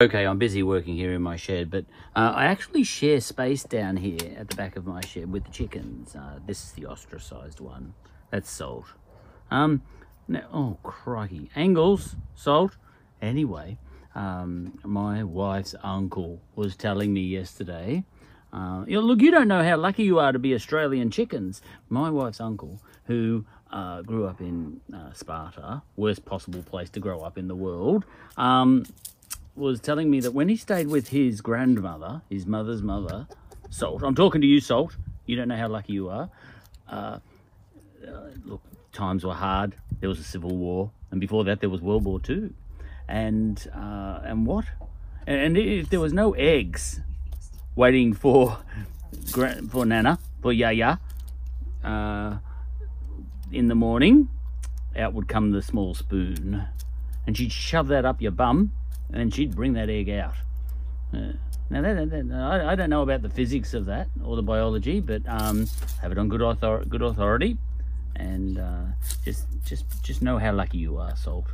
Okay, I'm busy working here in my shed, but uh, I actually share space down here at the back of my shed with the chickens. Uh, this is the ostracized one. That's Salt. Um, now, oh, crikey. Angles, Salt. Anyway, um, my wife's uncle was telling me yesterday, uh, you know, look, you don't know how lucky you are to be Australian chickens. My wife's uncle, who uh, grew up in uh, Sparta, worst possible place to grow up in the world, um, was telling me that when he stayed with his grandmother, his mother's mother, Salt, I'm talking to you, Salt, you don't know how lucky you are. Uh, uh, look, times were hard. There was a civil war, and before that, there was World War Two. And uh, and what? And if there was no eggs waiting for for Nana, for Yaya, uh, in the morning, out would come the small spoon, and she'd shove that up your bum and then she'd bring that egg out. Uh, now, that, that, I, I, don't know about the physics of that or the biology, but um, have it on good, author good authority, and uh, just just just know how lucky you are, Salt.